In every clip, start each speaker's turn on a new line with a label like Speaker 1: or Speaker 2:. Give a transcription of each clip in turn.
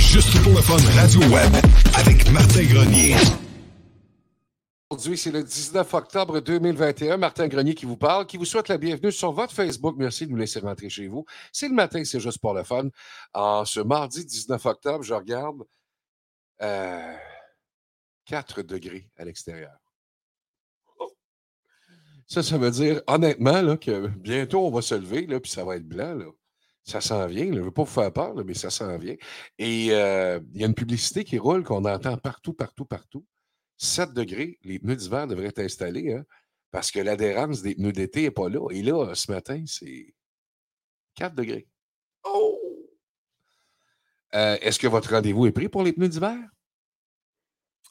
Speaker 1: Juste pour le fun Radio Web avec Martin Grenier.
Speaker 2: Aujourd'hui, c'est le 19 octobre 2021. Martin Grenier qui vous parle, qui vous souhaite la bienvenue sur votre Facebook. Merci de nous laisser rentrer chez vous. C'est le matin, c'est juste pour le fun. En ce mardi 19 octobre, je regarde euh, 4 degrés à l'extérieur. Ça, ça veut dire, honnêtement, là, que bientôt on va se lever, là, puis ça va être blanc. Là. Ça s'en vient. Je ne veux pas vous faire peur, là, mais ça s'en vient. Et euh, il y a une publicité qui roule qu'on entend partout, partout, partout. 7 degrés, les pneus d'hiver devraient être installés, hein, parce que l'adhérence des pneus d'été n'est pas là. Et là, ce matin, c'est 4 degrés. Oh! Euh, Est-ce que votre rendez-vous est pris pour les pneus d'hiver?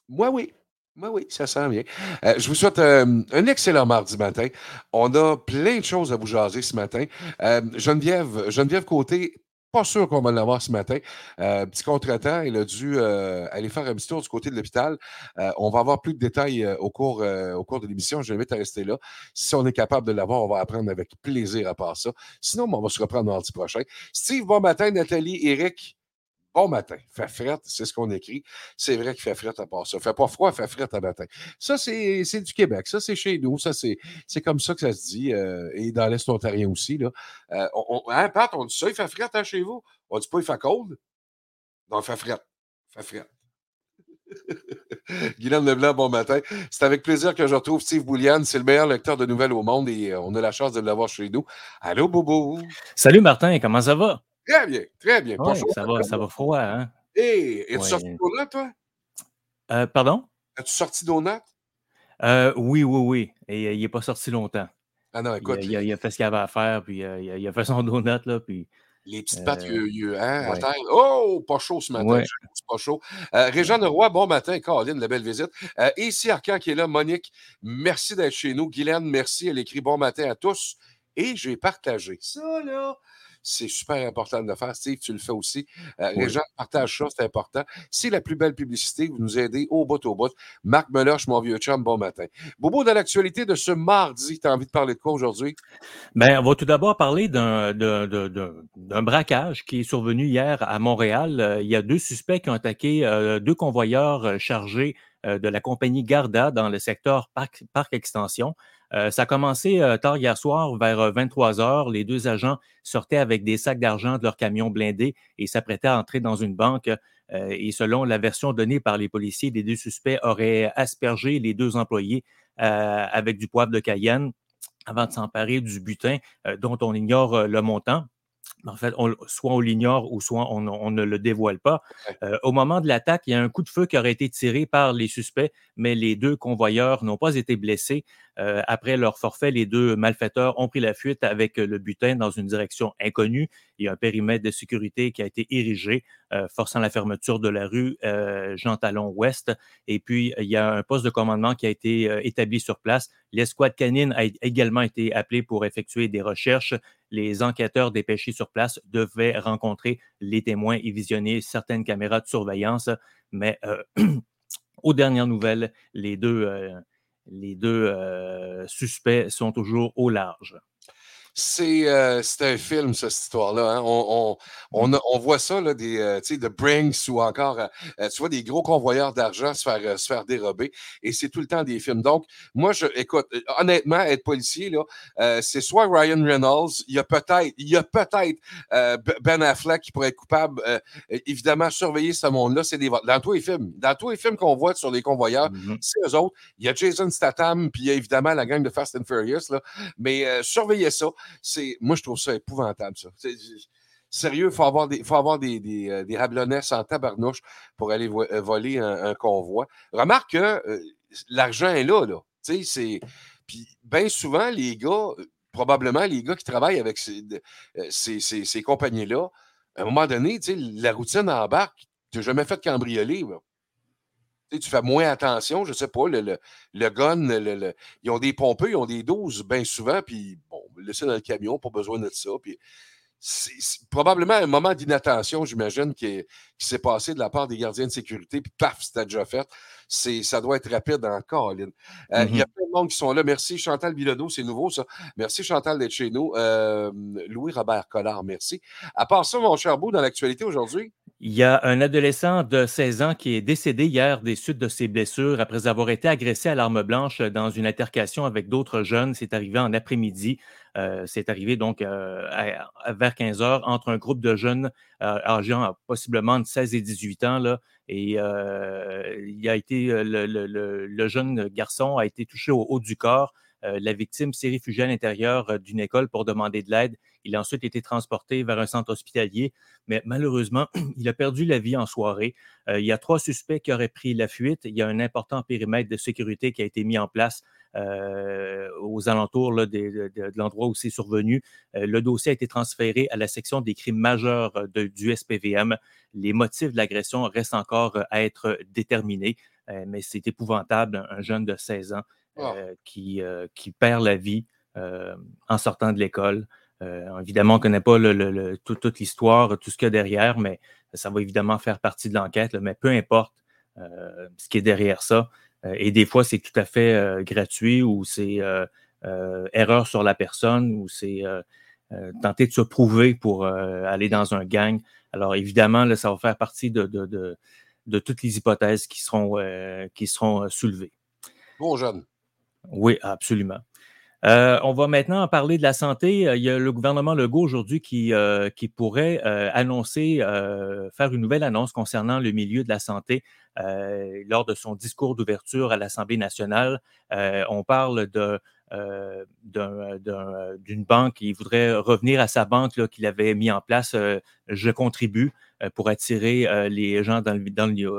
Speaker 2: Moi, oui. Moi, oui, ça sent bien. Euh, je vous souhaite euh, un excellent mardi matin. On a plein de choses à vous jaser ce matin. Euh, Geneviève, Geneviève Côté, pas sûr qu'on va l'avoir ce matin. Petit contretemps, elle a dû aller faire un petit tour du côté de l'hôpital. On va avoir plus de détails au, cours, au cours de l'émission. Je l'invite à rester là. Si on est capable de l'avoir, on va apprendre avec plaisir à part ça. Sinon, ben, on va se reprendre mardi prochain. Steve, bon matin. Nathalie, Eric, bon matin. Fait frette, c'est ce qu'on écrit. C'est vrai qu'il fait frette à part ça. Fait pas froid, fait frette à matin. Ça, c'est du Québec. Ça, c'est chez nous. Ça, c'est comme ça que ça se dit. euh, et dans l'Est ontarien aussi. Là. Euh, on, on- hein, Pat, on dit ça, il fait frette hein, chez vous? On dit pas il fait cold? Non, il fait frette. Fait frette. Guylaine Leblanc, bon matin. C'est avec plaisir que je retrouve Steve Boulian. C'est le meilleur lecteur de nouvelles au monde et euh, on a la chance de l'avoir chez nous. Allô, Bobo?
Speaker 3: Salut Martin, comment ça va?
Speaker 2: Très bien, très bien. Pas
Speaker 3: Ouais,
Speaker 2: chaud,
Speaker 3: ça va, ça va froid, hein?
Speaker 2: Hey, es-tu
Speaker 3: Ouais.
Speaker 2: sorti d'Onat, toi?
Speaker 3: Euh, pardon?
Speaker 2: As-tu sorti d'Onat?
Speaker 3: Euh, oui, oui, oui. Et euh, il n'est pas sorti longtemps.
Speaker 2: Ah non, écoute,
Speaker 3: il a, il a fait ce qu'il avait à faire, puis euh, il, a, il a fait son donut, là, puis
Speaker 2: les petites pattes yeux, hein,
Speaker 3: ouais.
Speaker 2: Oh, pas chaud ce matin.
Speaker 3: Ouais.
Speaker 2: Pas chaud. Euh, Régent Roy, bon matin. Caroline, la belle visite. Euh, ici, Arcan qui est là. Monique, merci d'être chez nous. Guylaine, merci. Elle écrit bon matin à tous. Et j'ai partagé ça, là. C'est super important de le faire. Steve, tu le fais aussi. Euh,
Speaker 3: Oui.
Speaker 2: Régent, partage ça, c'est important. C'est la plus belle publicité. Vous nous aidez au bout au bout. Marc Meloche, mon vieux chum, bon matin. Bobo, dans l'actualité de ce mardi, tu as envie de parler de quoi aujourd'hui?
Speaker 3: Ben, on va tout d'abord parler d'un braquage qui est survenu hier à Montréal. Euh, il y a deux suspects qui ont attaqué euh, deux convoyeurs euh, chargés euh, de la compagnie Garda dans le secteur Parc, Parc Extension. Euh, ça a commencé euh, tard hier soir, vers euh, 23 heures. Les deux agents sortaient avec des sacs d'argent de leur camion blindé et s'apprêtaient à entrer dans une banque. Euh, et selon la version donnée par les policiers, les deux suspects auraient aspergé les deux employés euh, avec du poivre de Cayenne avant de s'emparer du butin euh, dont on ignore euh, le montant. En fait, on- soit on l'ignore ou soit on, on ne le dévoile pas. Euh, au moment de l'attaque, il y a un coup de feu qui aurait été tiré par les suspects, mais les deux convoyeurs n'ont pas été blessés. Euh, après leur forfait, les deux malfaiteurs ont pris la fuite avec le butin dans une direction inconnue. Il y a un périmètre de sécurité qui a été érigé, euh, forçant la fermeture de la rue euh, Jean Talon Ouest. Et puis, il y a un poste de commandement qui a été établi sur place. L'escouade canine a également été appelée pour effectuer des recherches. Les enquêteurs dépêchés sur place devaient rencontrer les témoins et visionner certaines caméras de surveillance. Mais euh, aux dernières nouvelles, les deux, euh, les deux euh, suspects sont toujours au large.
Speaker 2: C'est euh, c'est un film, ça, cette histoire-là. hein. On, on, on, a- on voit ça, là, des, euh, tu sais, de Brinks ou encore, euh, tu vois, des gros convoyeurs d'argent se faire, se faire dérober. Et c'est tout le temps des films. Donc, moi, je, écoute, honnêtement, être policier, là, c'est soit Ryan Reynolds, il y a peut-être, il y a peut-être Ben Affleck qui pourrait être coupable. évidemment, surveiller ce monde-là, c'est des. Dans tous les films, dans tous les films qu'on voit sur les convoyeurs,
Speaker 3: Mhm.
Speaker 2: c'est eux autres. Il y a Jason Statham, puis il y a évidemment la gang de Fast and Furious, là. Mais surveillez ça. Moi, je trouve ça épouvantable, ça. Sérieux, il faut avoir des, faut avoir des, des, euh, en tabarnouche pour aller euh, voler un, convoi. Remarque que euh, l'argent est là, là. C'est. Puis bien souvent, les gars, probablement les gars qui travaillent avec ces, ces, compagnies-là, à un moment donné, la routine embarque. Tu n'as jamais fait cambrioler. Tu fais moins attention, je ne sais pas, le, le, gun, ils ont des pompeux, ils ont des doses bien souvent, puis bon, laisser dans le camion, pas besoin de ça. Puis c'est probablement un moment d'inattention, j'imagine, qui, s'est passé de la part des gardiens de sécurité, puis paf, c'était déjà fait. Ça doit être rapide encore, Lynn. Euh, il y a mm-hmm. plein de monde qui sont là. Merci, Chantal Bilodeau, c'est nouveau, ça. Merci, Chantal, d'être chez nous. Euh, Louis-Robert Collard, merci. À part ça, mon cher Beau, dans l'actualité aujourd'hui?
Speaker 3: Il y a un adolescent de 16 ans qui est décédé hier des suites de ses blessures après avoir été agressé à l'arme blanche dans une altercation avec d'autres jeunes. C'est arrivé en après-midi. Euh, c'est arrivé donc euh, vers 15 heures entre un groupe de jeunes euh, âgés possiblement de 16 et 18 ans. Là, et il a été, le, jeune garçon a été touché au haut du corps. La victime s'est réfugiée à l'intérieur d'une école pour demander de l'aide. Il a ensuite été transporté vers un centre hospitalier, mais malheureusement, il a perdu la vie en soirée. Euh, il y a trois suspects qui auraient pris la fuite. Il y a un important périmètre de sécurité qui a été mis en place euh, aux alentours de, l'endroit où c'est survenu. Euh, le dossier a été transféré à la section des crimes majeurs du SPVM. Les motifs de l'agression restent encore à être déterminés, mais c'est épouvantable, un jeune de 16 ans ah. qui, qui perd la vie en sortant de l'école. Euh, évidemment, on ne connaît pas toute l'histoire, tout ce qu'il y a derrière, mais ça va évidemment faire partie de l'enquête. Mais peu importe euh, ce qui est derrière ça. Euh, et des fois, c'est tout à fait gratuit ou c'est erreur sur la personne ou c'est tenter de se prouver pour aller dans un gang. Alors évidemment, ça va faire partie de, de, toutes les hypothèses qui seront, qui seront soulevées.
Speaker 2: Bon jeune.
Speaker 3: Oui, absolument. Euh, on va maintenant parler de la santé. Euh, il y a le gouvernement Legault aujourd'hui qui, euh, pourrait annoncer, faire une nouvelle annonce concernant le milieu de la santé lors de son discours d'ouverture à l'Assemblée nationale. on parle de d'une banque qui voudrait revenir à sa banque qu'il avait mis en place, Je contribue, pour attirer les gens dans le,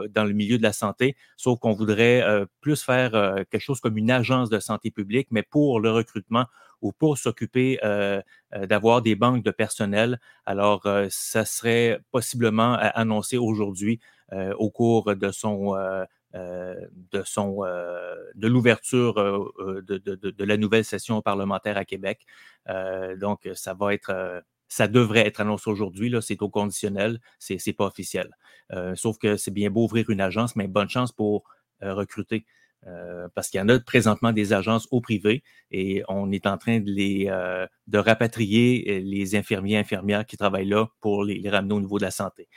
Speaker 3: dans, le, milieu de la santé, sauf qu'on voudrait plus faire quelque chose comme une agence de santé publique, mais pour le recrutement ou pour s'occuper d'avoir des banques de personnel. Alors, ça serait possiblement annoncé aujourd'hui au cours de son euh, de, son, euh, de l'ouverture euh, de, de, la nouvelle session parlementaire à Québec. donc, ça va être ça devrait être annoncé aujourd'hui. C'est au conditionnel, c'est n'est pas officiel. sauf que c'est bien beau ouvrir une agence, mais bonne chance pour recruter. parce qu'il y en a présentement des agences au privé et on est en train de les de rapatrier les infirmiers infirmières qui travaillent là pour les ramener au niveau de la santé.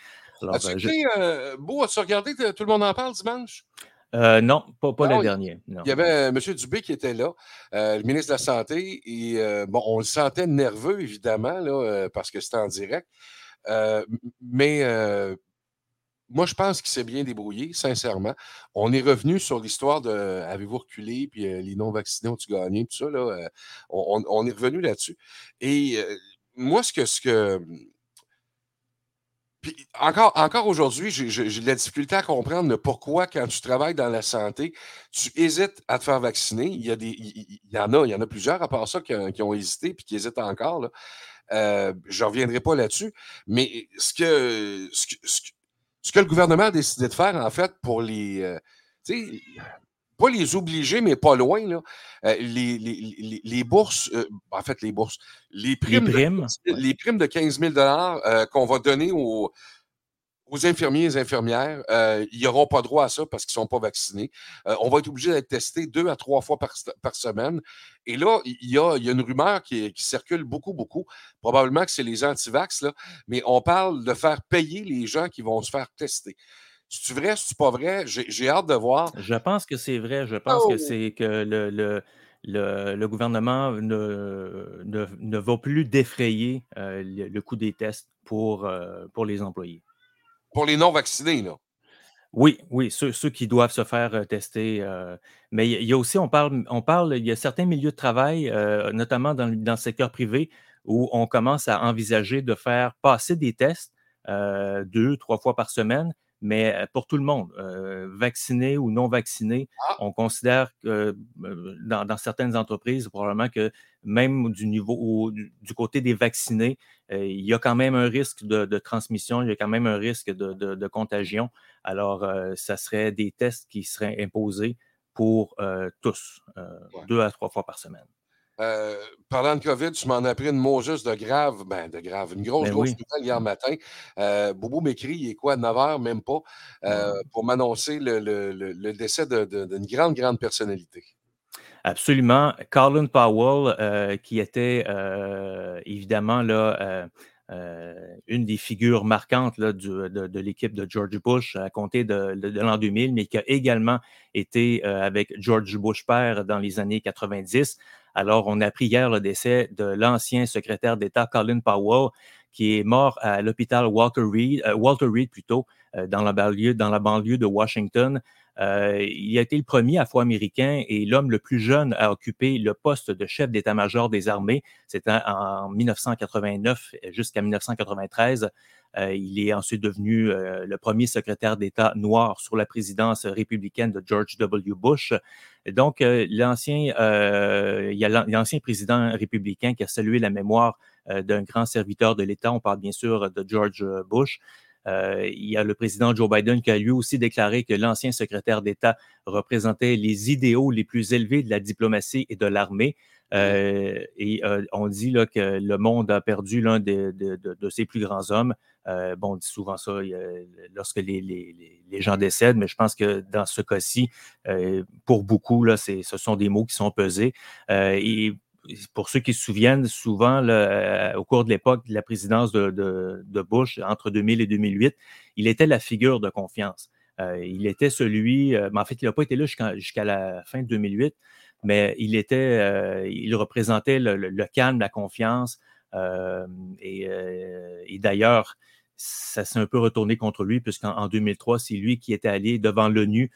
Speaker 2: As-tu euh, euh, beau, as-tu regardé Tout le monde en parle dimanche?
Speaker 3: Euh, non, pas, pas le dernier.
Speaker 2: Il y avait M. Dubé qui était là, le ministre de la Santé, et bon, on le sentait nerveux, évidemment, là, parce que c'était en direct. mais moi, je pense qu'il s'est bien débrouillé, sincèrement. On est revenu sur l'histoire de avez-vous reculé, puis les non-vaccinés ont-tu gagné, tout ça. Là, on, on, est revenu là-dessus. Et moi, ce que, ce que puis encore, encore aujourd'hui, j'ai de la difficulté à comprendre pourquoi, quand tu travailles dans la santé, tu hésites à te faire vacciner. Il y, a des, il, y en a, il y en a plusieurs à part ça qui, ont hésité et qui hésitent encore. Là. Euh, je ne reviendrai pas là-dessus. Mais ce que, ce que, le gouvernement a décidé de faire, en fait, pour les. Euh, pas les obliger, mais pas loin, là, euh, les, les, les, bourses, euh, en fait, les bourses, les primes, De, les primes de 15 000 euh, qu'on va donner aux, aux infirmiers et infirmières, ils n'auront pas droit à ça parce qu'ils ne sont pas vaccinés. on va être obligé d'être testé deux à trois fois par, par semaine. Et là, il y y a une rumeur qui, qui, circule beaucoup, beaucoup. Probablement que c'est les antivax, là, mais on parle de faire payer les gens qui vont se faire tester. C'est vrai, c'est pas vrai? J'ai hâte de voir.
Speaker 3: Je pense que c'est vrai. Je pense que oh! c'est que le, le, le, gouvernement ne, ne, ne, va plus défrayer euh, le, coût des tests pour, euh, pour les employés.
Speaker 2: Pour les non-vaccinés, là?
Speaker 3: Oui, oui, ceux, ceux, qui doivent se faire euh, tester. mais il y a aussi, on parle, on parle, il y a certains milieux de travail, notamment dans, dans, le secteur privé, où on commence à envisager de faire passer des tests deux, trois fois par semaine, mais pour tout le monde, euh, vacciné ou non vacciné, ah! on considère que dans, certaines entreprises, probablement que même du niveau du, côté des vaccinés, il y a quand même un risque de, transmission, il y a quand même un risque de, contagion. Alors, ça serait des tests qui seraient imposés pour tous, deux à trois fois par semaine.
Speaker 2: Euh, parlant de COVID, tu m'en as pris une mot juste de grave, ben de grave, une grosse, ben grosse nouvelle hier matin. Euh, Bobo m'écrit, il est quoi, 9 h, même pas, euh, pour m'annoncer le, décès d'une grande, grande personnalité.
Speaker 3: Absolument. Colin Powell, qui était évidemment là, une des figures marquantes là, de, l'équipe de George Bush à compter de, de l'an 2000, mais qui a également été avec George Bush père dans les années 90. Alors, on a appris hier le décès de l'ancien secrétaire d'État Colin Powell, qui est mort à l'hôpital Walter Reed, euh, Walter Reed plutôt, euh, dans, la banlieue, dans de Washington. Euh, il a été le premier afro-américain et l'homme le plus jeune à occuper le poste de chef d'état-major des armées. C'était en 1989 jusqu'à 1993. Euh, il est ensuite devenu euh, le premier secrétaire d'État noir sur la présidence républicaine de George W. Bush. Donc, euh, l'ancien, il y a l'ancien président républicain qui a salué la mémoire d'un grand serviteur de l'État. On parle bien sûr de George Bush. il y a le président Joe Biden qui a lui aussi déclaré que l'ancien secrétaire d'État représentait les idéaux les plus élevés de la diplomatie et de l'armée. Et on dit là, que le monde a perdu l'un de, de, ses plus grands hommes. Euh, bon, on dit souvent ça lorsque les, les, gens décèdent, mais je pense que dans ce cas-ci, pour beaucoup, là, ce sont des mots qui sont pesés. et pour ceux qui se souviennent, souvent, au cours de l'époque de la présidence de, Bush, entre 2000 et 2008, il était la figure de confiance. il était celui, mais en fait, il n'a pas été là jusqu'à la fin de 2008, mais il était, euh, il représentait le, calme, la confiance. Euh, euh, et, d'ailleurs, ça s'est un peu retourné contre lui, puisqu'en 2003, c'est lui qui était allé devant l'ONU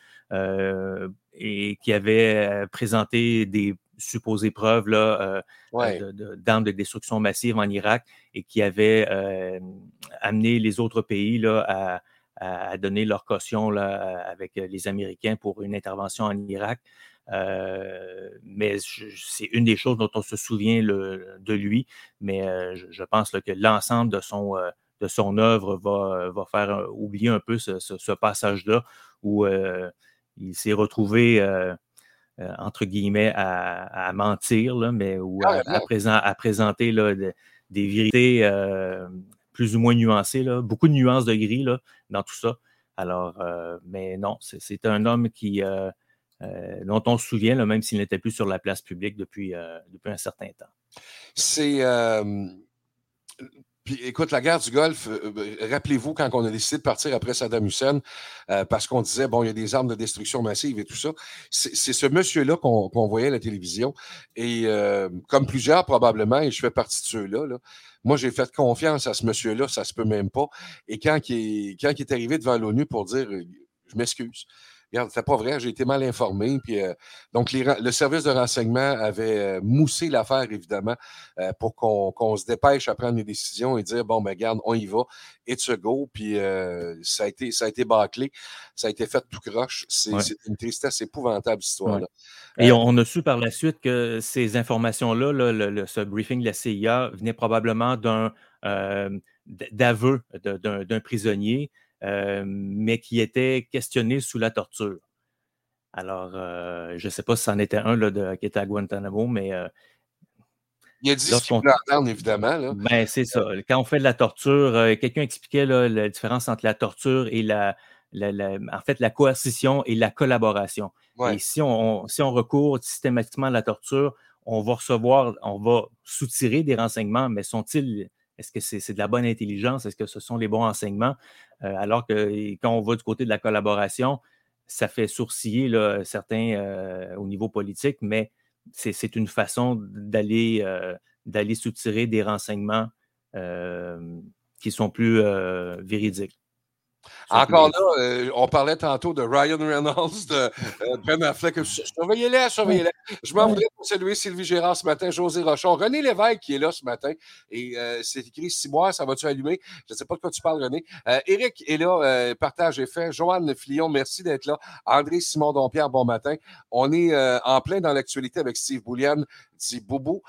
Speaker 3: et qui avait présenté des supposées preuves là, d'armes de, destruction massive en Irak et qui avait amené les autres pays là, à, donner leur caution là, avec les Américains pour une intervention en Irak. Euh, mais c'est une des choses dont on se souvient de lui, mais euh, je, pense que l'ensemble de son, euh, de son œuvre va, va faire oublier un peu ce, passage-là où il s'est retrouvé, entre guillemets, à, mentir, là, mais ou à, à, présenter là, des vérités plus ou moins nuancées, là, beaucoup de nuances de gris là, dans tout ça. Alors, mais non, c'est un homme qui euh, dont on se souvient, même s'il n'était plus sur la place publique depuis, euh, depuis un certain temps.
Speaker 2: C'est. Puis écoute, la guerre du Golfe, euh, rappelez-vous quand on a décidé de partir après Saddam Hussein, parce qu'on disait, bon, il y a des armes de destruction massive et tout ça. C'est ce monsieur-là qu'on voyait à la télévision. Et comme plusieurs probablement, et je fais partie de ceux-là, là, moi j'ai fait confiance à ce monsieur-là, ça se peut même pas. Et quand quand il est arrivé devant l'ONU pour dire, je m'excuse, regarde, c'est pas vrai, j'ai été mal informé. Puis, euh, donc, le service de renseignement avait euh, moussé l'affaire, évidemment, euh, pour qu'on se dépêche à prendre des décisions et dire, bon, ben, regarde, on y va, it's a go. Puis, ça, a été, ça a été bâclé, ça a été fait tout croche. C'est une tristesse épouvantable, cette histoire-là.
Speaker 3: Et on a su par la suite que ces informations-là, le, ce briefing de la CIA, venait probablement d'un d'aveu d'un prisonnier euh, mais qui était questionné sous la torture. Alors, euh, je ne sais pas si c'en était un là, de, qui était à Guantanamo, mais. Euh,
Speaker 2: il a dit ce qu'il évidemment.
Speaker 3: Ben, c'est ça. Quand on fait de la torture, quelqu'un expliquait la différence entre la torture et la, en fait, la coercition et la collaboration. Et si on, si on recourt systématiquement à la torture, on va recevoir, on va soutirer des renseignements, mais sont-ils est-ce que c'est de la bonne intelligence? Est-ce que ce sont les bons enseignements? Euh, alors que quand on va du côté de la collaboration, ça fait sourciller là, certains euh, au niveau politique, mais c'est une façon d'aller euh, d'aller soutirer des renseignements qui sont plus véridiques.
Speaker 2: Encore là, euh, on parlait tantôt de Ryan Reynolds, de euh, Ben Affleck. Surveillez-les, surveillez-les. Je m'en voudrais pour saluer Sylvie Gérard ce matin, José Rochon, René Lévesque qui est là ce matin. Et c'est écrit six mois, ça va-tu allumer? Je ne sais pas de quoi tu parles, René. Eric est là, partage est fait. Joanne Filion, merci d'être là. André Simon Dompierre, bon matin. On est en plein dans l'actualité avec Steve Boulian, dit Boubou.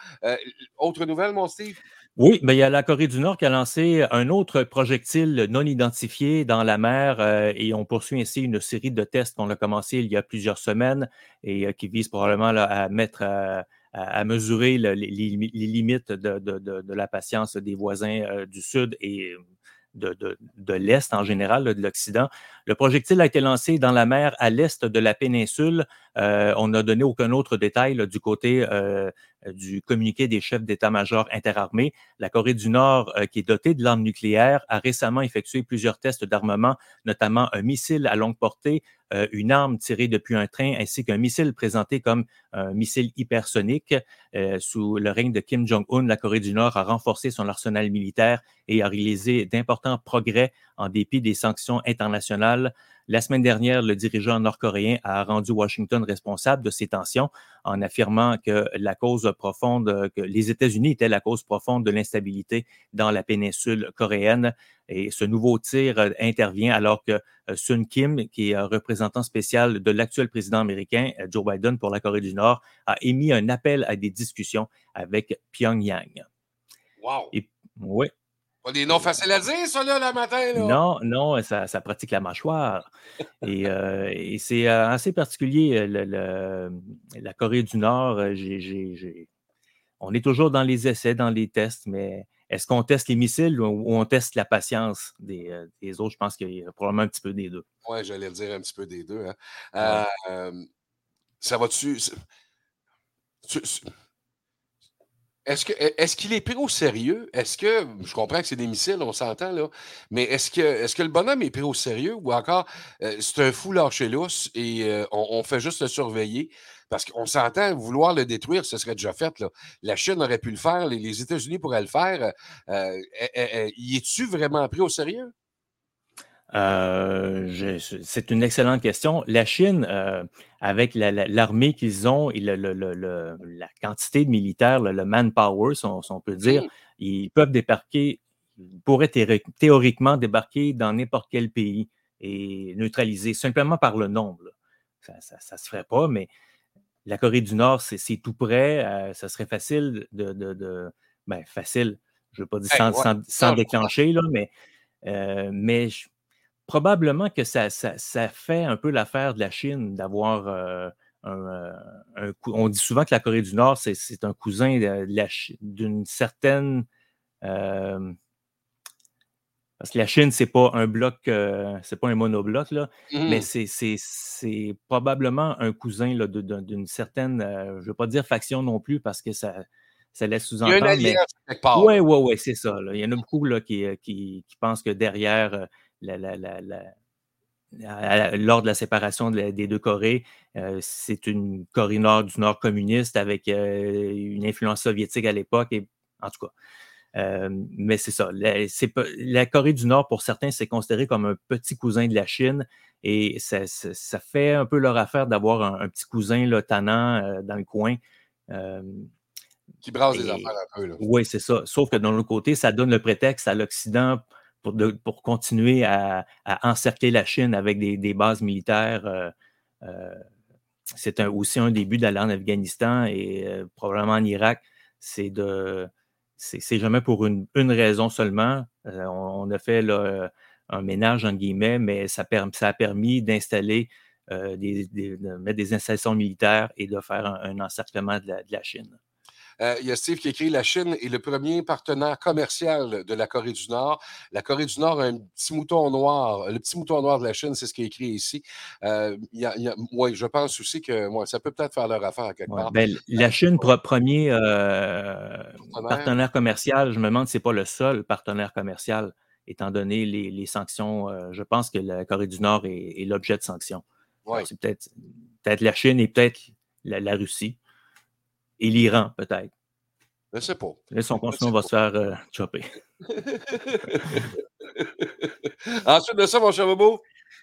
Speaker 2: autre nouvelle, mon Steve?
Speaker 3: Oui, mais il y a la Corée du Nord qui a lancé un autre projectile non identifié dans la mer euh, et on poursuit ainsi une série de tests qu'on a commencé il y a plusieurs semaines et euh, qui visent probablement à mettre à, mesurer les, limites de, la patience des voisins euh, du Sud et de, l'Est en général, de l'Occident. Le projectile a été lancé dans la mer à l'est de la péninsule. on n'a donné aucun autre détail du côté euh, du communiqué des chefs d'état-major interarmés. La Corée du Nord, euh, qui est dotée de l'arme nucléaire, a récemment effectué plusieurs tests d'armement, notamment un missile à longue portée, euh, une arme tirée depuis un train, ainsi qu'un missile présenté comme un missile hypersonique. sous le règne de Kim Jong-un, la Corée du Nord a renforcé son arsenal militaire et a réalisé d'importants progrès en dépit des sanctions internationales. La semaine dernière, le dirigeant nord-coréen a rendu Washington responsable de ces tensions en affirmant que la cause profonde, que les États-Unis étaient la cause profonde de l'instabilité dans la péninsule coréenne. Et ce nouveau tir intervient alors que euh, Sun Kim, qui est représentant spécial de l'actuel président américain, euh, Joe Biden, pour la Corée du Nord, a émis un appel à des discussions avec Pyongyang.
Speaker 2: Wow!
Speaker 3: oui,
Speaker 2: pas des noms faciles à dire, ça, là, le matin. Là.
Speaker 3: Non, non, ça, pratique la mâchoire. et, euh, c'est euh, assez particulier. Euh, la Corée du Nord, on est toujours dans les essais, dans les tests, mais est-ce qu'on teste les missiles ou on teste la patience des, autres? Je pense qu'il y a probablement un petit peu des deux.
Speaker 2: Oui, j'allais dire un petit peu des deux. Hein. ça va-tu. Est-ce qu'il est, pris au sérieux? Est-ce que, je comprends que c'est des missiles, on s'entend là, mais est-ce que, le bonhomme est pris au sérieux ou encore euh, c'est un fou lâché lousse et euh, on, fait juste le surveiller? Parce qu'on s'entend, vouloir le détruire, ce serait déjà fait. La Chine aurait pu le faire, les, États-Unis pourraient le faire. Euh, y es-tu vraiment pris au sérieux?
Speaker 3: Euh, c'est une excellente question. La Chine, euh, avec l'armée qu'ils ont et la quantité de militaires, le, manpower, si on, peut dire, ils peuvent débarquer, ils pourraient théoriquement débarquer dans n'importe quel pays et neutraliser simplement par le nombre. Ça ne se ferait pas, mais la Corée du Nord, c'est tout près. Euh, ça serait facile de. de, ben, facile, je ne veux pas dire sans, déclencher, là, mais, mais probablement que ça, ça, fait un peu l'affaire de la Chine d'avoir euh, un, On dit souvent que la Corée du Nord, c'est un cousin d'une certaine. Euh, parce que la Chine, c'est pas un bloc, euh, c'est pas un monobloc, là, mais mmh. c'est probablement un cousin d'une certaine, je ne veux pas dire faction non plus, parce que ça, ça laisse sous-entendre.
Speaker 2: Oui,
Speaker 3: oui, oui, ouais, c'est ça. Il y en a beaucoup là, qui, qui, qui pensent que derrière lors de la séparation des deux Corées, euh, c'est une Corée nord du nord communiste avec euh, une influence soviétique à l'époque. Et, en tout cas, euh, mais c'est ça. La, Corée du Nord, pour certains, c'est considéré comme un petit cousin de la Chine. Et ça, fait un peu leur affaire d'avoir un, petit cousin là, tannant dans le coin.
Speaker 2: qui brasse les affaires un peu.
Speaker 3: Oui, c'est ça. Sauf que d'un autre côté, ça donne le prétexte à l'Occident pour, continuer à, encercler la Chine avec des, bases militaires. Euh, euh, c'est aussi un début d'aller en Afghanistan et euh, probablement en Irak. C'est jamais pour une, raison seulement. On, a fait un ménage, en guillemets, mais ça, a permis d'installer des, de mettre des installations militaires et de faire un, encerclement de la Chine.
Speaker 2: Euh, il y a Steve qui écrit La Chine est le premier partenaire commercial de la Corée du Nord. La Corée du Nord a un petit mouton noir. Le petit mouton noir de la Chine, c'est ce qui est écrit ici. Euh, oui, je pense aussi que ça peut peut-être faire leur affaire à quelque part.
Speaker 3: Ben, la Chine, premier euh, partenaire. commercial, je me demande si ce n'est pas le seul partenaire commercial, étant donné les, sanctions. je pense que la Corée du Nord est, l'objet de sanctions. C'est peut-être peut la Chine et peut-être la Russie. Et l'Iran, peut-être.
Speaker 2: Je ne sais pas.
Speaker 3: Là, son continent va se faire euh, chopper.
Speaker 2: Ensuite de ça, mon cher Bobo?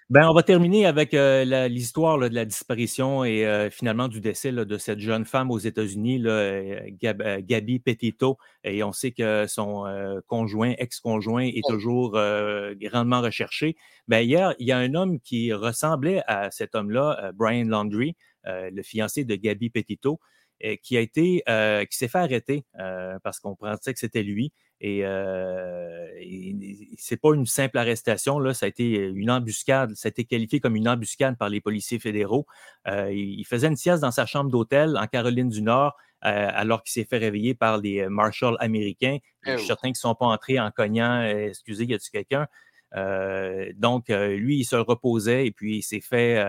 Speaker 3: Ben, on va terminer avec euh, l'histoire de la disparition et euh, finalement du décès de cette jeune femme aux États-Unis, Gabi Petito. Et on sait que son conjoint, ex-conjoint, est toujours grandement recherché. Ben, hier, il y a un homme qui ressemblait à cet homme-là, Brian Landry, le fiancé de Gabi Petito, qui a été, qui s'est fait arrêter parce qu'on pensait que c'était lui. Et, euh, c'est pas une simple arrestation, là, ça a été une embuscade, ça a été qualifié comme une embuscade par les policiers fédéraux. Euh, il faisait une sieste dans sa chambre d'hôtel en Caroline du Nord, euh, alors qu'il s'est fait réveiller par les euh, marshals américains. Je suis certain qu'ils ne sont pas entrés en cognant Excusez, y a-t-il quelqu'un? donc, lui, il se reposait et puis il s'est fait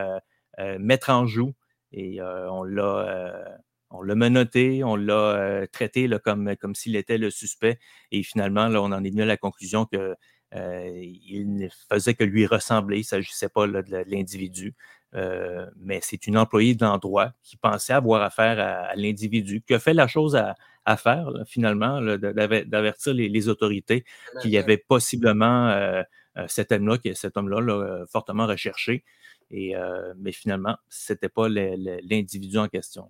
Speaker 3: mettre en joue et on l'a on l'a menotté, on l'a euh, traité comme, comme s'il était le suspect. Et finalement, là, on en est venu à la conclusion qu'il euh, ne faisait que lui ressembler. Il ne s'agissait pas de, l'individu. Euh, mais c'est une employée de l'endroit qui pensait avoir affaire à, l'individu, qui a fait la chose à, faire, finalement, d'avertir les, autorités qu'il y avait possiblement cet homme-là, cet homme-là fortement recherché. Et, mais finalement, ce n'était pas l'individu en question.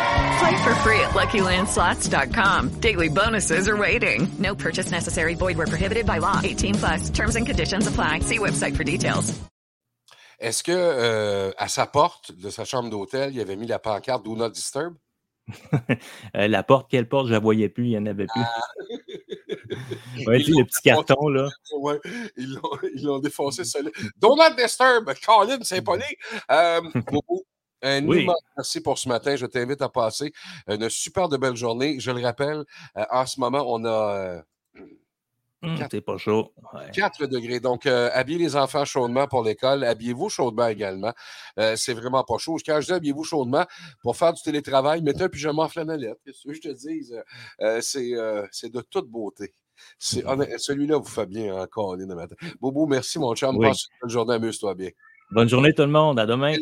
Speaker 4: Play for free at LuckyLandSlots.com. Daily bonuses are waiting. No purchase necessary. Void where prohibited by law. 18 plus. Terms and conditions apply. See website for details.
Speaker 2: Est-ce que euh, à sa porte de sa chambre d'hôtel, il avait mis la pancarte Do Not Disturb?
Speaker 3: Euh, la porte, quelle porte, je la voyais plus, il n'y en avait plus. Ah. ouais, tu le petit carton, là.
Speaker 2: Ouais, ils l'ont défoncé, ça. Do Not Disturb, Colin, c'est poli. Euh, un oui. immense merci pour ce matin. Je t'invite à passer une super de belle journée. Je le rappelle, euh, en ce moment, on a.
Speaker 3: Hum, c'est pas chaud.
Speaker 2: 4 degrés. Donc, euh, habillez les enfants chaudement pour l'école. Habillez-vous chaudement également. Euh, c'est vraiment pas chaud. Quand je dis habillez-vous chaudement pour faire du télétravail, mettez un pyjama en flanellette. Qu'est-ce que je te dis? c'est de toute beauté. Celui-là vous fait bien encore le matin. Bobo, merci, mon chum. Passe une bonne journée. Amuse-toi bien.
Speaker 3: Bonne journée tout le monde. À demain.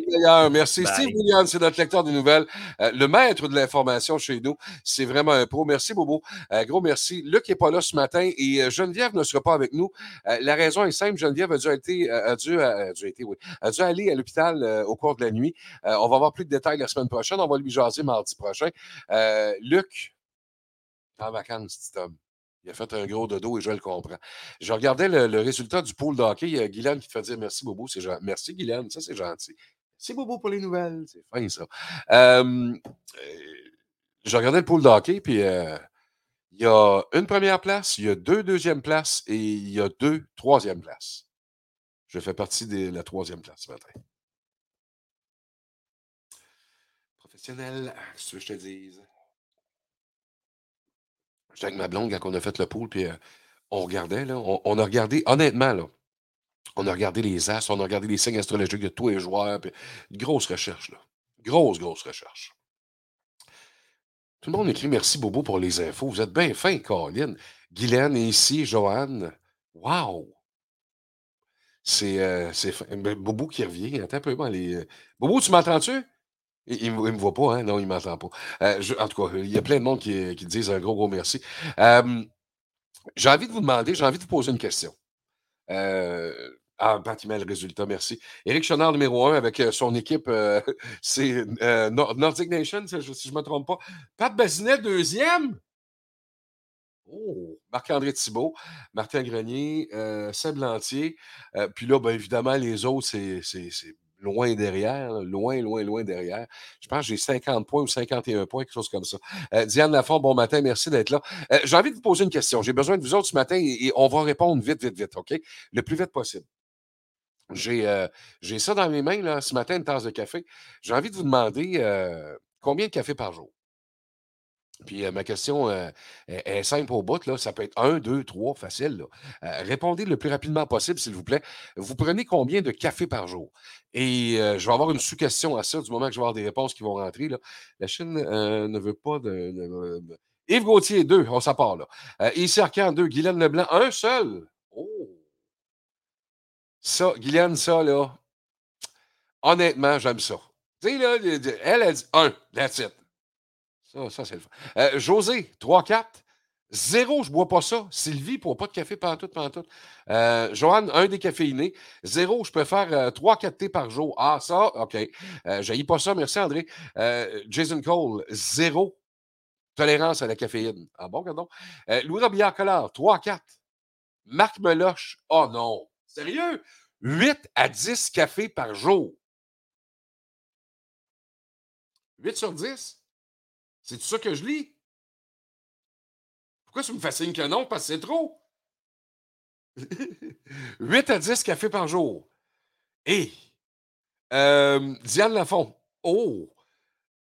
Speaker 2: Merci. Steve Williams, c'est notre lecteur de nouvelles, euh, le maître de l'information chez nous. C'est vraiment un pro. Merci, Bobo. Euh, gros merci. Luc n'est pas là ce matin et euh, Geneviève ne sera pas avec nous. la raison est simple. Geneviève a dû, été, a dû, a dû, oui, a dû aller à l'hôpital au cours de la nuit. on va avoir plus de détails la semaine prochaine. On va lui jaser mardi prochain. Luc, en vacances, petit homme. Il a fait un gros dodo et je le comprends. Je regardais le, résultat du pool d'hockey. Il y a Guylaine qui fait dire merci, Bobo. Merci, Guylaine. Ça, c'est gentil. C'est Bobo pour les nouvelles. C'est fin, ça. Euh, je regardais le pool d'hockey, puis euh, il y a une première place, il y a deux deuxièmes places et il y a deux troisièmes places. Je fais partie de la troisième place ce matin. Professionnel, ce que je te dise. J'étais avec ma blonde quand on a fait le pool, puis euh, on regardait, là, on, a regardé, honnêtement, là, on a regardé les as, on a regardé les signes astrologiques de tous les joueurs, puis grosse recherche, là. Grosse, grosse recherche. Tout le monde écrit merci Bobo pour les infos. Vous êtes bien fin, Colin. Guylaine est ici, Joanne. Wow! C'est euh, Bobo qui revient. Un peu. Les... Euh, Bobo, tu m'entends-tu? Il ne me, voit pas, hein? Non, il m'entend pas. Euh, en tout cas, il y a plein de monde qui, qui disent un gros, gros merci. j'ai envie de vous demander, j'ai envie de vous poser une question. Ah, Pat, le résultat, merci. Éric Chenard, numéro un, avec euh, son équipe, euh, c'est Nordic Nation, si je ne me trompe pas. Pat Bazinet, deuxième. Oh, Marc-André Thibault, Martin Grenier, Seb Lantier. puis là, bien évidemment, les autres, c'est loin derrière, loin, loin, loin derrière. Je pense que j'ai 50 points ou 51 points, quelque chose comme ça. Euh, Diane Lafont, bon matin, merci d'être là. Euh, j'ai envie de vous poser une question. J'ai besoin de vous autres ce matin et, on va répondre vite, vite, vite, OK? Le plus vite possible. J'ai euh, ça dans mes mains, là, ce matin, une tasse de café. J'ai envie de vous demander combien de café par jour? Puis ma question est, simple au bout. Là. Ça peut être un, deux, trois, facile. répondez le plus rapidement possible, s'il vous plaît. Vous prenez combien de café par jour? Et je vais avoir une sous-question à ça du moment que je vais avoir des réponses qui vont rentrer. Là. La Chine ne veut pas de. Yves Gauthier, deux, on s'en là. Ici Arcan, deux. Guylaine Leblanc, un seul. Oh! Ça, Guylaine, ça, là. Honnêtement, j'aime ça. Tu sais, là, elle a dit un, that's it. Ça, ça c'est le fun. Euh, José, 3-4. Zéro, je bois pas ça. Sylvie, pour pas de café pantoute, pantoute. Euh, Joanne, un décaféiné. Zéro, je peux faire euh, 3-4 thés par jour. Ah, ça, OK. Euh, J'haïs pas ça, merci André. Euh, Jason Cole, zéro tolérance à la caféine. Ah bon, pardon? Euh, Louis Robillard Collard, 3-4. Marc Meloche, oh non. Sérieux? 8 à 10 cafés par jour. 8 sur 10? C'est tout ça que je lis? Pourquoi ça me fascine que non? Parce que c'est trop. 8 à 10 cafés par jour. Et euh, Diane Lafont. Oh!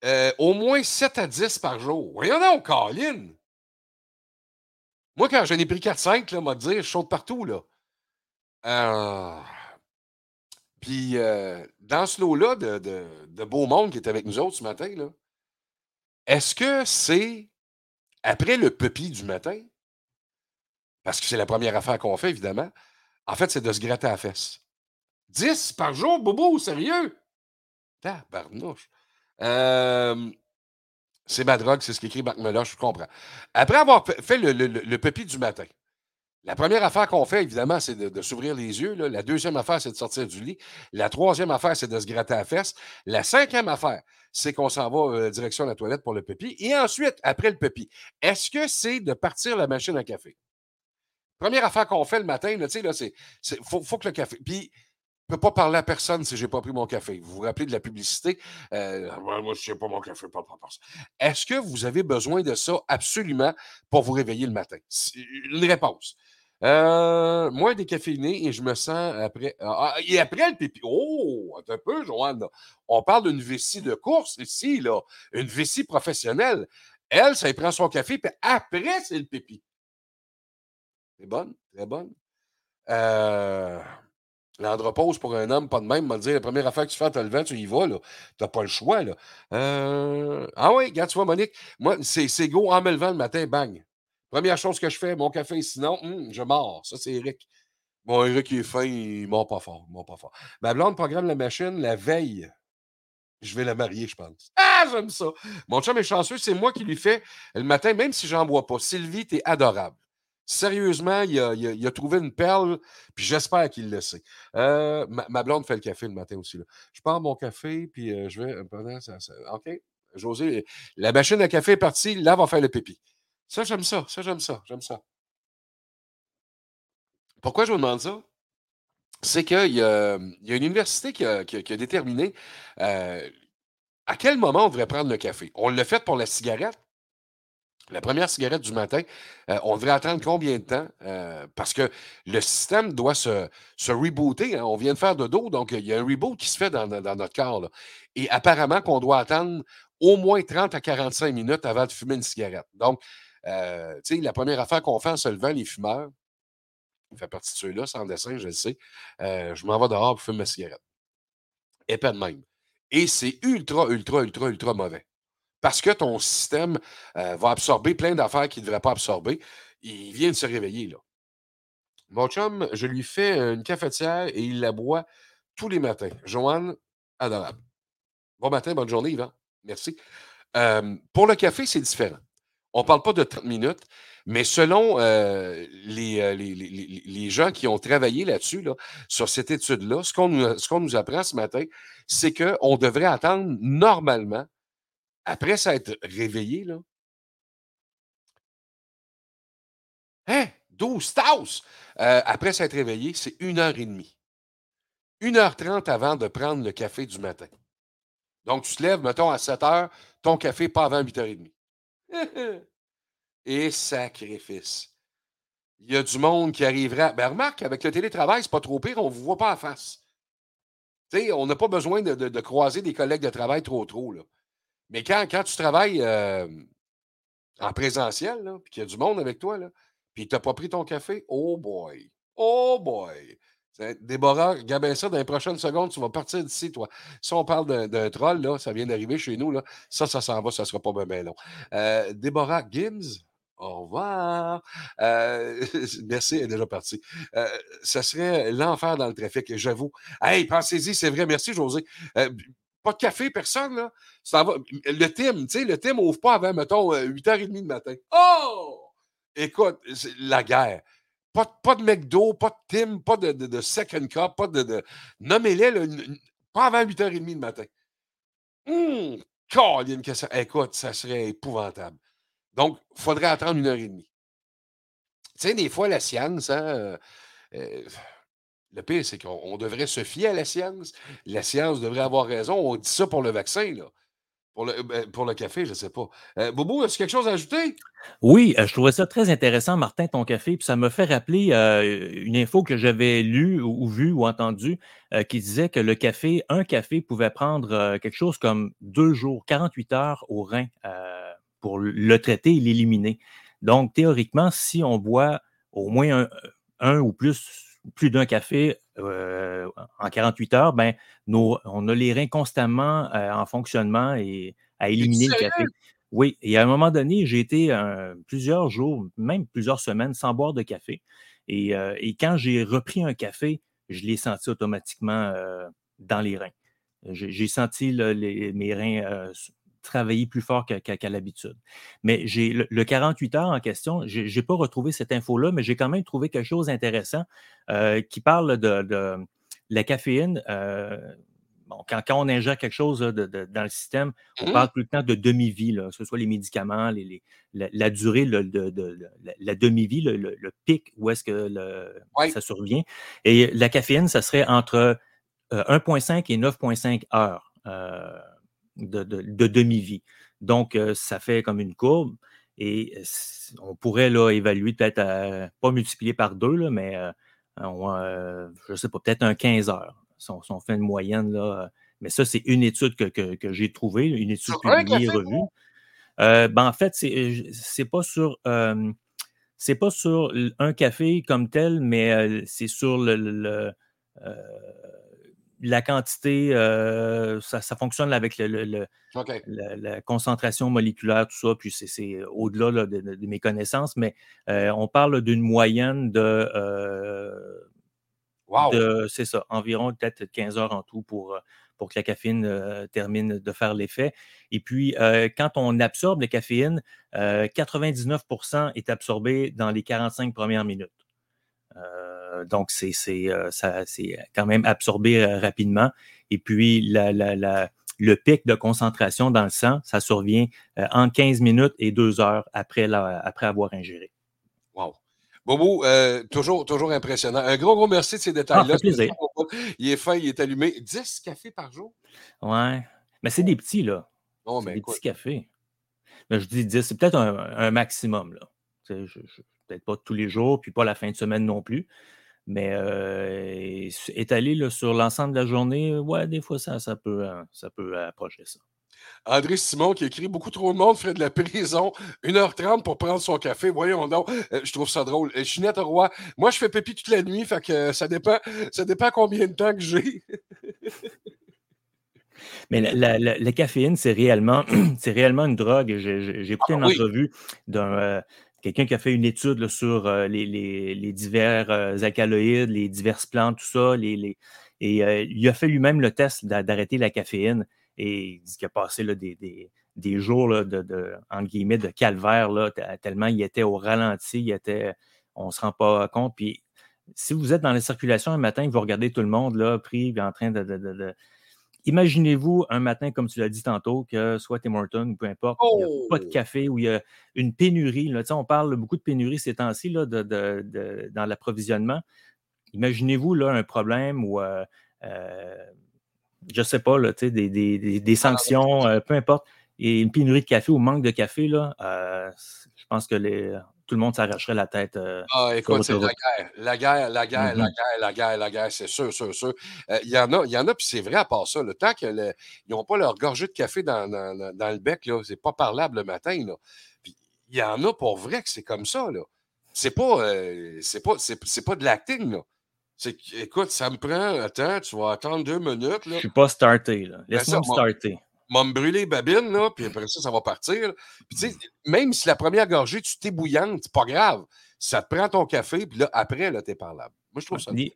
Speaker 2: Euh, au moins 7 à 10 par jour. Voyons donc, Caroline! Moi, quand j'en ai pris 4-5, là, m'a dire, je saute partout. Euh, puis, dans ce lot-là de, de, de beau monde qui est avec nous autres ce matin, est-ce que c'est après le puppy du matin? Parce que c'est la première affaire qu'on fait, évidemment. En fait, c'est de se gratter à la fesse. 10 par jour, Bobo, sérieux? Tabarnouche. Euh, c'est ma drogue, c'est ce qu'écrit Marc Meloche, je comprends. Après avoir fait le, le, du matin, la première affaire qu'on fait, évidemment, c'est de, s'ouvrir les yeux. La deuxième affaire, c'est de sortir du lit. La troisième affaire, c'est de se gratter la fesse. La cinquième affaire, c'est qu'on s'en va euh, direction la toilette pour le pépi. Et ensuite, après le pépi, est-ce que c'est de partir la machine à café? Première affaire qu'on fait le matin, sais, là, c'est. Faut, que le café. Puis, je ne peux pas parler à personne si je n'ai pas pris mon café. Vous vous rappelez de la publicité? Euh, moi, je ne sais pas mon café, pas, pas, Est-ce que vous avez besoin de ça absolument pour vous réveiller le matin? Une réponse. Euh, moi, décaféiné et je me sens après. Ah, et après le pipi. Oh, un peu, Joanne. On parle d'une vessie de course ici, là. Une vessie professionnelle. Elle, ça y prend son café, puis après, c'est le pipi. C'est bonne, très bonne. Euh, pour un homme, pas de même, m'a dire la première affaire que tu fais en te levant, tu y vas, là. Tu n'as pas le choix, là. Euh, ah oui, regarde, tu vois, Monique, moi, c'est go en me levant le matin, bang. Première chose que je fais, mon café, sinon, hum, je mords. Ça, c'est Eric. Bon, Eric, il est fin, il mord pas fort. Il mord pas fort. Ma blonde programme la machine la veille. Je vais la marier, je pense. Ah, j'aime ça. Mon chum est chanceux, c'est moi qui lui fais le matin, même si j'en bois pas. Sylvie, t'es adorable. Sérieusement, il a, trouvé une perle, puis j'espère qu'il le sait. Euh, ma, blonde fait le café le matin aussi. Là. Je prends mon café, puis euh, je vais. Pendant ça, OK? José, la machine à café est partie, là, va faire le pipi. Ça, j'aime ça. Ça, j'aime ça. J'aime ça. Pourquoi je vous demande ça? C'est qu'il y, a une université qui a, déterminé euh, à quel moment on devrait prendre le café. On l'a fait pour la cigarette. La première cigarette du matin, euh, on devrait attendre combien de temps? Euh, parce que le système doit se, rebooter. Hein. On vient de faire de dos, donc il y a un reboot qui se fait dans, notre corps. Et apparemment qu'on doit attendre au moins 30 à 45 minutes avant de fumer une cigarette. Donc, euh, la première affaire qu'on fait en se levant, les fumeurs, il fait partie de ceux-là, sans dessin, je le sais, euh, je m'en vais dehors pour fumer ma cigarette. Épais de même. Et c'est ultra, ultra, ultra, ultra mauvais. Parce que ton système euh, va absorber plein d'affaires qu'il ne devrait pas absorber. Il vient de se réveiller, là. Mon chum, je lui fais une cafetière et il la boit tous les matins. Joanne, adorable. Bon matin, bonne journée, Yvan. Merci. pour le café, c'est différent. On ne parle pas de 30 minutes, mais selon euh, euh, les, gens qui ont travaillé là-dessus, sur cette étude-là, ce qu'on nous, apprend ce matin, c'est qu'on devrait attendre normalement, après s'être réveillé, là, hein, 12 tasses, euh, après s'être réveillé, c'est une heure et demie. 1h30 avant de prendre le café du matin. Donc, tu te lèves, mettons, à 7 h, ton café pas avant 8h30. Et sacrifice. Il y a du monde qui arrivera. Ben, remarque, avec le télétravail, c'est pas trop pire, on ne vous voit pas en face. Tu sais, on n'a pas besoin de, croiser des collègues de travail trop, trop. Mais quand, quand tu travailles en présentiel, puis qu'il y a du monde avec toi, là, puis tu n'as pas pris ton café, oh boy, oh boy. Déborah, regarde ça, dans les prochaines secondes, tu vas partir d'ici, toi. Si on parle d'un troll, là, ça vient d'arriver chez nous, là, ça, ça s'en va, ça ne sera pas bien, long. Euh, Déborah Gims, au revoir. Euh, merci, elle est déjà partie. Euh, ça serait l'enfer dans le trafic, j'avoue. Hey, pensez-y, c'est vrai, merci, José. pas de café, personne, là? Le team, tu sais, le team n'ouvre pas avant, mettons, 8h30 du matin. Oh! Écoute, la guerre. Pas, de McDo, pas de Tim, pas de, Second Cup, pas de. Nommez-les, pas avant 8h30 le matin. Hum, question. Écoute, ça serait épouvantable. Donc, il faudrait attendre une heure et demie. Tu sais, des fois, la science, hein, euh, euh, le pire, c'est qu'on devrait se fier à la science. La science devrait avoir raison. On dit ça pour le vaccin, là. Pour le, ben, pour le café, je ne sais pas. Euh, Bobo, est-ce quelque chose à ajouter?
Speaker 3: Oui, euh, je trouvais ça très intéressant, Martin, ton café. Puis ça me fait rappeler euh, une info que j'avais lue ou, vue ou entendue qui disait que le café, un café pouvait prendre quelque chose comme deux jours, 48 heures au rein pour le traiter et l'éliminer. Donc, théoriquement, si on boit au moins un ou plus plus d'un café euh, en 48 heures, ben, on a les reins constamment euh, en fonctionnement et à éliminer le café. Oui, et à un moment donné, j'ai été euh, plusieurs jours, même plusieurs semaines sans boire de café. Et, quand j'ai repris un café, je l'ai senti automatiquement dans les reins. J'ai senti mes reins travailler plus fort qu'à l'habitude. Mais j'ai le, 48 heures en question, je n'ai pas retrouvé cette info-là, mais j'ai quand même trouvé quelque chose d'intéressant euh, qui parle de, la caféine. Euh, bon, quand, on ingère quelque chose dans le système, on mmh parle tout le temps de demi-vie, que ce soit les médicaments, la, durée de, la, demi-vie, le, pic, où est-ce que ça survient. Et la caféine, ça serait entre 1,5 euh, et 9,5 heures de, demi-vie. Donc, euh, ça fait comme une courbe. Et euh, on pourrait là, évaluer peut-être, pas multiplier par deux, mais euh, je ne sais pas, peut-être un 15 heures. Si on, fait une moyenne, là. Mais ça, c'est une étude que, j'ai trouvée, une étude publiée, revue. ben, en fait, c'est pas sur. c'est pas sur un café comme tel, mais c'est sur le, la quantité, euh, ça, fonctionne avec le, la, concentration moléculaire, tout ça, puis c'est au-delà de, mes connaissances, mais euh, on parle d'une moyenne de, euh, c'est ça, environ peut-être 15 heures en tout pour, pour que la caféine termine de faire l'effet. Et puis, quand on absorbe la caféine, 99% est absorbé dans les 45 premières minutes. Euh, donc, c'est euh, quand même absorbé euh, rapidement. Et puis, le pic de concentration dans le sang, ça survient en 15 minutes et 2 heures après, après avoir ingéré.
Speaker 2: Wow. Bobo, toujours, toujours impressionnant. Un gros, gros merci de ces ah, détails-là. il est fin, il est allumé. 10 cafés par jour?
Speaker 3: Ouais. Mais c'est des petits, là. Oh, des petits cafés. Mais je dis 10, c'est peut-être un, maximum, là. Je, peut-être pas tous les jours, puis pas la fin de semaine non plus. Mais euh, étalé sur l'ensemble de la journée, ouais, des fois, ça, ça, peut, euh, ça peut approcher ça.
Speaker 2: André Simon qui écrit Beaucoup trop de monde ferait de la prison 1h30 pour prendre son café. Voyons donc, euh, je trouve ça drôle. Chinette Roy, moi je fais pépi toute la nuit, fait que ça dépend, ça dépend combien de temps que j'ai.
Speaker 3: Mais la, caféine, c'est réellement, c'est réellement une drogue. J'ai écouté ah une entrevue d'un quelqu'un qui a fait une étude sur euh, les, divers euh, alcaloïdes, les diverses plantes, tout ça, et euh, il a fait lui-même le test d'arrêter la caféine et il dit qu'il a passé des, jours de, de, guillemets, de calvaire, là, tellement il était au ralenti, il était, on ne se rend pas compte. Puis si vous êtes dans la circulation un matin, vous regardez tout le monde là, pris en train de, Imaginez-vous un matin, comme tu l'as dit tantôt, que soit Tim Horton ou peu importe, il n'y a pas de oh! café ou il y a une pénurie. Là, on parle beaucoup de pénurie ces temps-ci de, dans l'approvisionnement. Imaginez-vous là, un problème où euh, euh, je sais pas, là, des, des, des, sanctions, euh, peu importe, et une pénurie de café ou manque de café, là, je pense que les, tout le monde s'arracherait la tête.
Speaker 2: ah, écoute, c'est la guerre. La guerre, la guerre, la mm-hmm. guerre, la guerre, la guerre, c'est sûr, sûr, sûr. Il y en a, il y en a, puis c'est vrai à part ça. Le tant qu'ils n'ont pas leur gorgée de café dans, dans, dans le bec, c'est pas parlable le matin. Il y en a pour vrai que c'est comme ça. Là. C'est pas, c'est pas, c'est, pas de l'acting, là. C'est écoute, ça me prend. Attends, tu vas attendre deux minutes. Là.
Speaker 3: Je suis pas starté, là. Ben Laisse-moi me starter.
Speaker 2: M'a me brûler babine, là, puis après ça, ça va partir. Puis tu sais, même si la première gorgée, tu t'es bouillante, c'est pas grave. Ça te prend ton café, puis là, après, là, t'es parlable. Moi, je trouve ça.
Speaker 3: Des,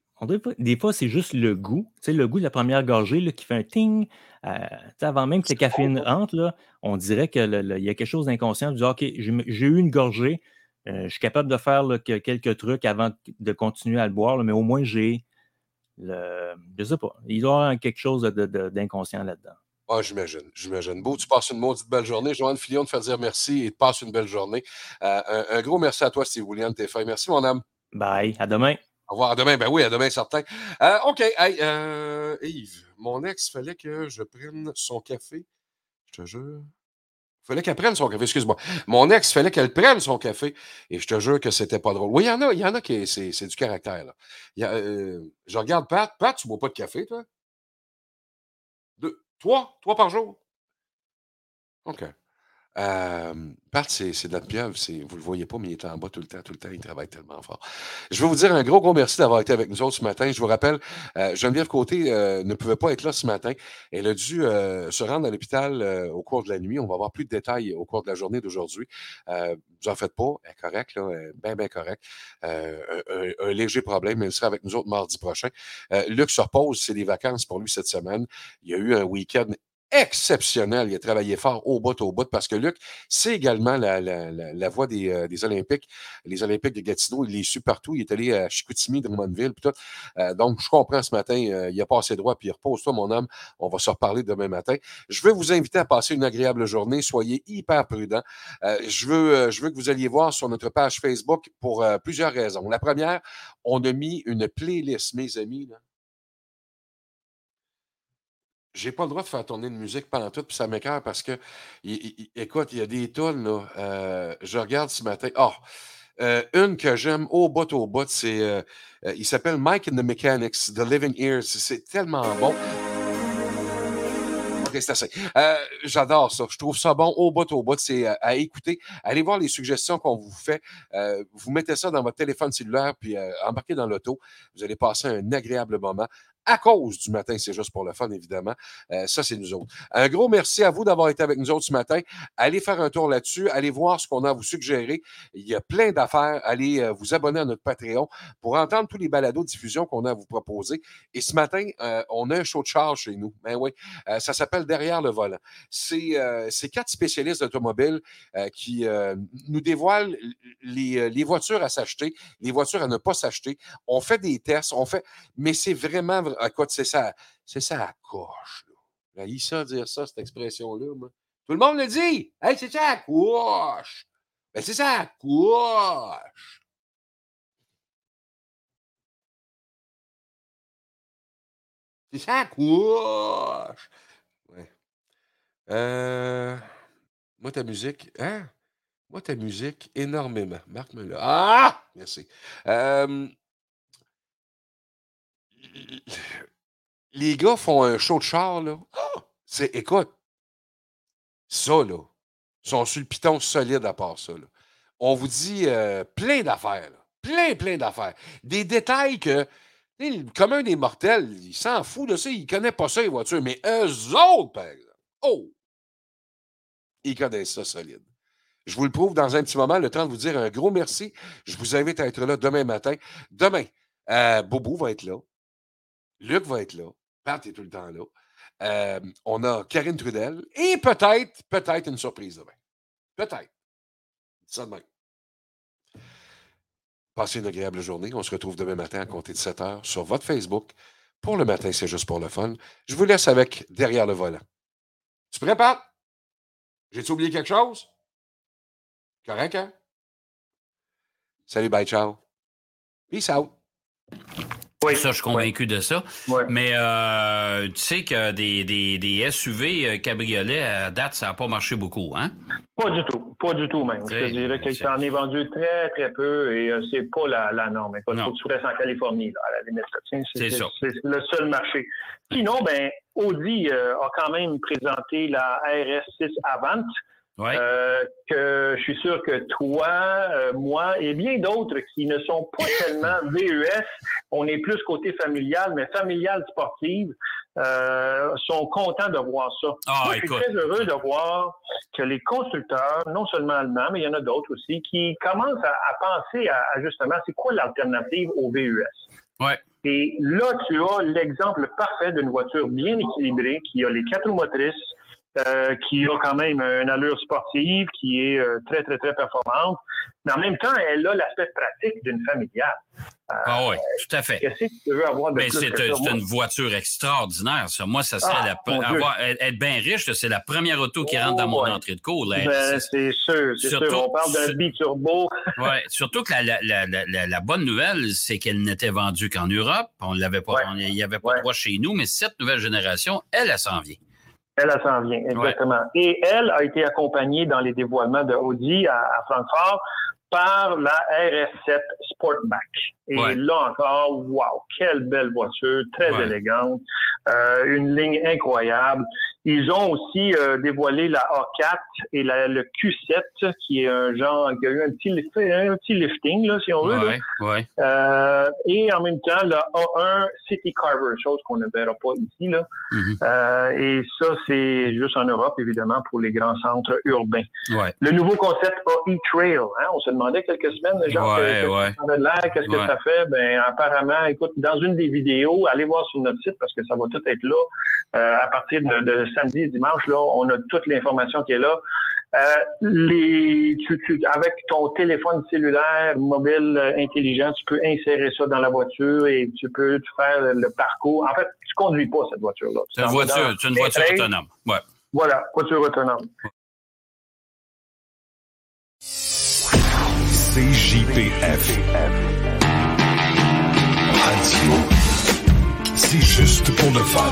Speaker 3: des fois, c'est juste le goût. Tu sais, le goût de la première gorgée là, qui fait un ting. Euh, avant même que le caféine rentre, là, on dirait qu'il y a quelque chose d'inconscient. Du OK, j'ai eu une gorgée, euh, je suis capable de faire quelques trucs avant de continuer à le boire, mais au moins j'ai le. Je sais pas. Il doit y avoir quelque chose d'inconscient là-dedans.
Speaker 2: Ah, j'imagine, j'imagine. Beau, tu passes une maudite belle journée. Joanne Fillon te faire dire merci et te passe une belle journée. Euh, un, gros merci à toi, Steve William, t'es fait. Merci, mon âme.
Speaker 3: Bye. À demain.
Speaker 2: Au revoir. À demain. Ben oui, à demain, certain. Euh, OK. Hey, Yves, mon ex, fallait que je prenne son café. Je te jure. Il fallait qu'elle prenne son café, excuse-moi. Mon ex, il fallait qu'elle prenne son café. Et je te jure que c'était pas drôle. Oui, il y en a, il y en a qui c'est du caractère. Là. Euh, je regarde Pat. Pat, tu bois pas de café, toi? Deux, trois? Trois par jour? OK. Euh, Pat, c'est de la pieuvre. Vous ne le voyez pas, mais il est en bas tout le temps, tout le temps. Il travaille tellement fort. Je veux vous dire un gros, gros merci d'avoir été avec nous autres ce matin. Je vous rappelle, euh, Geneviève Côté euh, ne pouvait pas être là ce matin. Elle a dû euh, se rendre à l'hôpital euh, au cours de la nuit. On va avoir plus de détails au cours de la journée d'aujourd'hui. vous en faites pas. Elle est bien, bien correcte. Un, un, léger problème, mais elle sera avec nous autres mardi prochain. Luc se repose. C'est des vacances pour lui cette semaine. Il y a eu un week-end exceptionnel. Il a travaillé fort au bout, au bout, parce que Luc, c'est également la, la, la, voix des, euh, des, Olympiques. Les Olympiques de Gatineau, il les suit partout. Il est allé à Chicoutimi, Drummondville, puis tout. Euh, donc, je comprends ce matin, euh, il a passé droit, puis repose-toi, mon homme. On va se reparler demain matin. Je veux vous inviter à passer une agréable journée. Soyez hyper prudents. je, veux, je veux que vous alliez voir sur notre page Facebook pour plusieurs raisons. La première, on a mis une playlist, mes amis, j'ai pas le droit de faire tourner de musique pendant tout, puis ça m'écœure parce que, écoute, il y a des tonnes, là. Euh, je regarde ce matin. Oh! une que j'aime au bout au bout, c'est. Euh, il s'appelle Mike and the Mechanics, The Living Ears. C'est tellement bon. Ok, c'est assez. J'adore ça. Je trouve ça bon au bout au bout. C'est à écouter. Allez voir les suggestions qu'on vous fait. vous mettez ça dans votre téléphone cellulaire, puis embarquez dans l'auto. Vous allez passer un agréable moment à cause du matin, c'est juste pour le fun, évidemment. Euh, ça, c'est nous autres. Un gros merci à vous d'avoir été avec nous autres ce matin. Allez faire un tour là-dessus. Allez voir ce qu'on a à vous suggérer. Il y a plein d'affaires. Allez euh, vous abonner à notre Patreon pour entendre tous les balados de diffusion qu'on a à vous proposer. Et ce matin, euh, on a un show de charge chez nous. Ben oui, ça s'appelle Derrière le volant. C'est quatre spécialistes d'automobile qui nous dévoilent les, les voitures à s'acheter, les voitures à ne pas s'acheter. On fait des tests, on fait, mais c'est vraiment Écoute, c'est ça, c'est ça à coche. Là. Il ça dire ça, cette expression-là. Tout le monde le dit. Hey, c'est ça à coche. Ben, c'est ça à coche. C'est ça à coche. Ouais. Euh, moi, ta musique, hein? Moi, ta musique, énormément. Marc-moi là. Ah! Merci. Euh, les gars font un show de char, là. Ah! C'est, écoute, ça, là, sont sur le piton solide à part ça. On vous dit euh, plein d'affaires, plein, plein d'affaires. Des détails que, comme un des mortels, il s'en fout de ça, il connaît pas ça, les voitures, mais eux autres, par exemple, oh, ils connaissent ça solide. Je vous le prouve dans un petit moment, le temps de vous dire un gros merci. Je vous invite à être là demain matin. Demain, euh, Bobo va être là. Luc va être là. Pat est tout le temps là. On a Karine Trudel et peut-être, peut-être une surprise demain. Peut-être. Ça demain. Passez une agréable journée. On se retrouve demain matin à compter de 7 heures sur votre Facebook. Pour le matin, c'est juste pour le fun. Je vous laisse avec Derrière le volant. Tu Pat? J'ai-tu oublié quelque chose? Correct, hein? Salut, bye, ciao. Peace out.
Speaker 5: Oui, ça, je suis convaincu de ça. Mais euh, tu sais que des, des, des SUV euh, cabriolets à date, ça n'a pas marché beaucoup, hein?
Speaker 6: Pas du tout. Pas du tout, même. Je te dirais que ça en est vendu très, très peu et euh, c'est pas la, la norme. Il faut que tu restes en Californie, là, à la limite. C'est le seul marché. Sinon, ben, Audi a quand même présenté la RS6 Avant. Euh, que je suis sûr que toi, euh, moi et bien d'autres qui ne sont pas tellement VES, on est plus côté familial, mais familial sportive, euh, sont contents de voir ça.
Speaker 5: Ah,
Speaker 6: je suis très heureux de voir que les constructeurs, non seulement allemands, mais il y en a d'autres aussi, qui commencent à, penser à, à justement, c'est quoi l'alternative au VES?
Speaker 5: Ouais.
Speaker 6: Et là, tu as l'exemple parfait d'une voiture bien équilibrée qui a les quatre roues motrices, euh, qui a quand même une allure sportive, qui est euh, très, très, très performante. Mais en même temps, elle a l'aspect pratique d'une familiale.
Speaker 5: Ah oui, tout à fait.
Speaker 6: Qu'est-ce que tu veux avoir de
Speaker 5: Mais c'est une voiture extraordinaire, ça. Moi, ça serait
Speaker 6: ah,
Speaker 5: la, avoir, être bien riche, c'est la première auto qui rentre dans mon entrée de cours.
Speaker 6: Ben, c'est sûr, c'est sûr. On parle d'un biturbo.
Speaker 5: oui, surtout que la, la, la, la bonne nouvelle, c'est qu'elle n'était vendue qu'en Europe. On l'avait pas, il n'y avait pas de droit chez nous, mais cette nouvelle génération, elle, elle s'en vient.
Speaker 6: Elle, elle s'en vient, exactement. Et elle a été accompagnée dans les dévoilements de Audi à, à Francfort par la RS7 Sportback. Et là encore, wow, quelle belle voiture, très élégante, euh, une ligne incroyable. Ils ont aussi euh, dévoilé la A4 et la, le Q7, qui est un genre, qui a eu un petit, un petit lifting, là, si on veut.
Speaker 5: Ouais,
Speaker 6: euh, et en même temps, la A1 City Carver, chose qu'on ne verra pas ici. Là.
Speaker 5: Mm-hmm.
Speaker 6: euh, et ça, c'est juste en Europe, évidemment, pour les grands centres urbains.
Speaker 5: Ouais.
Speaker 6: Le nouveau concept AI Trail, hein, on se demandait quelques semaines, genre, qu'est-ce que ça fait? Ben, apparemment, écoute, dans une des vidéos, allez voir sur notre site parce que ça va tout être là. Euh, à partir de, de samedi et dimanche, là, on a toute l'information qui est là. Euh, les, tu, tu, avec ton téléphone cellulaire, mobile euh, intelligent, tu peux insérer ça dans la voiture et tu peux faire le, parcours. En fait, tu conduis pas cette voiture-là.
Speaker 5: C'est une voiture, c'est une voiture autonome. Ouais.
Speaker 6: Voilà, voiture autonome.
Speaker 1: CJPF. Radio. C'est juste pour le fun.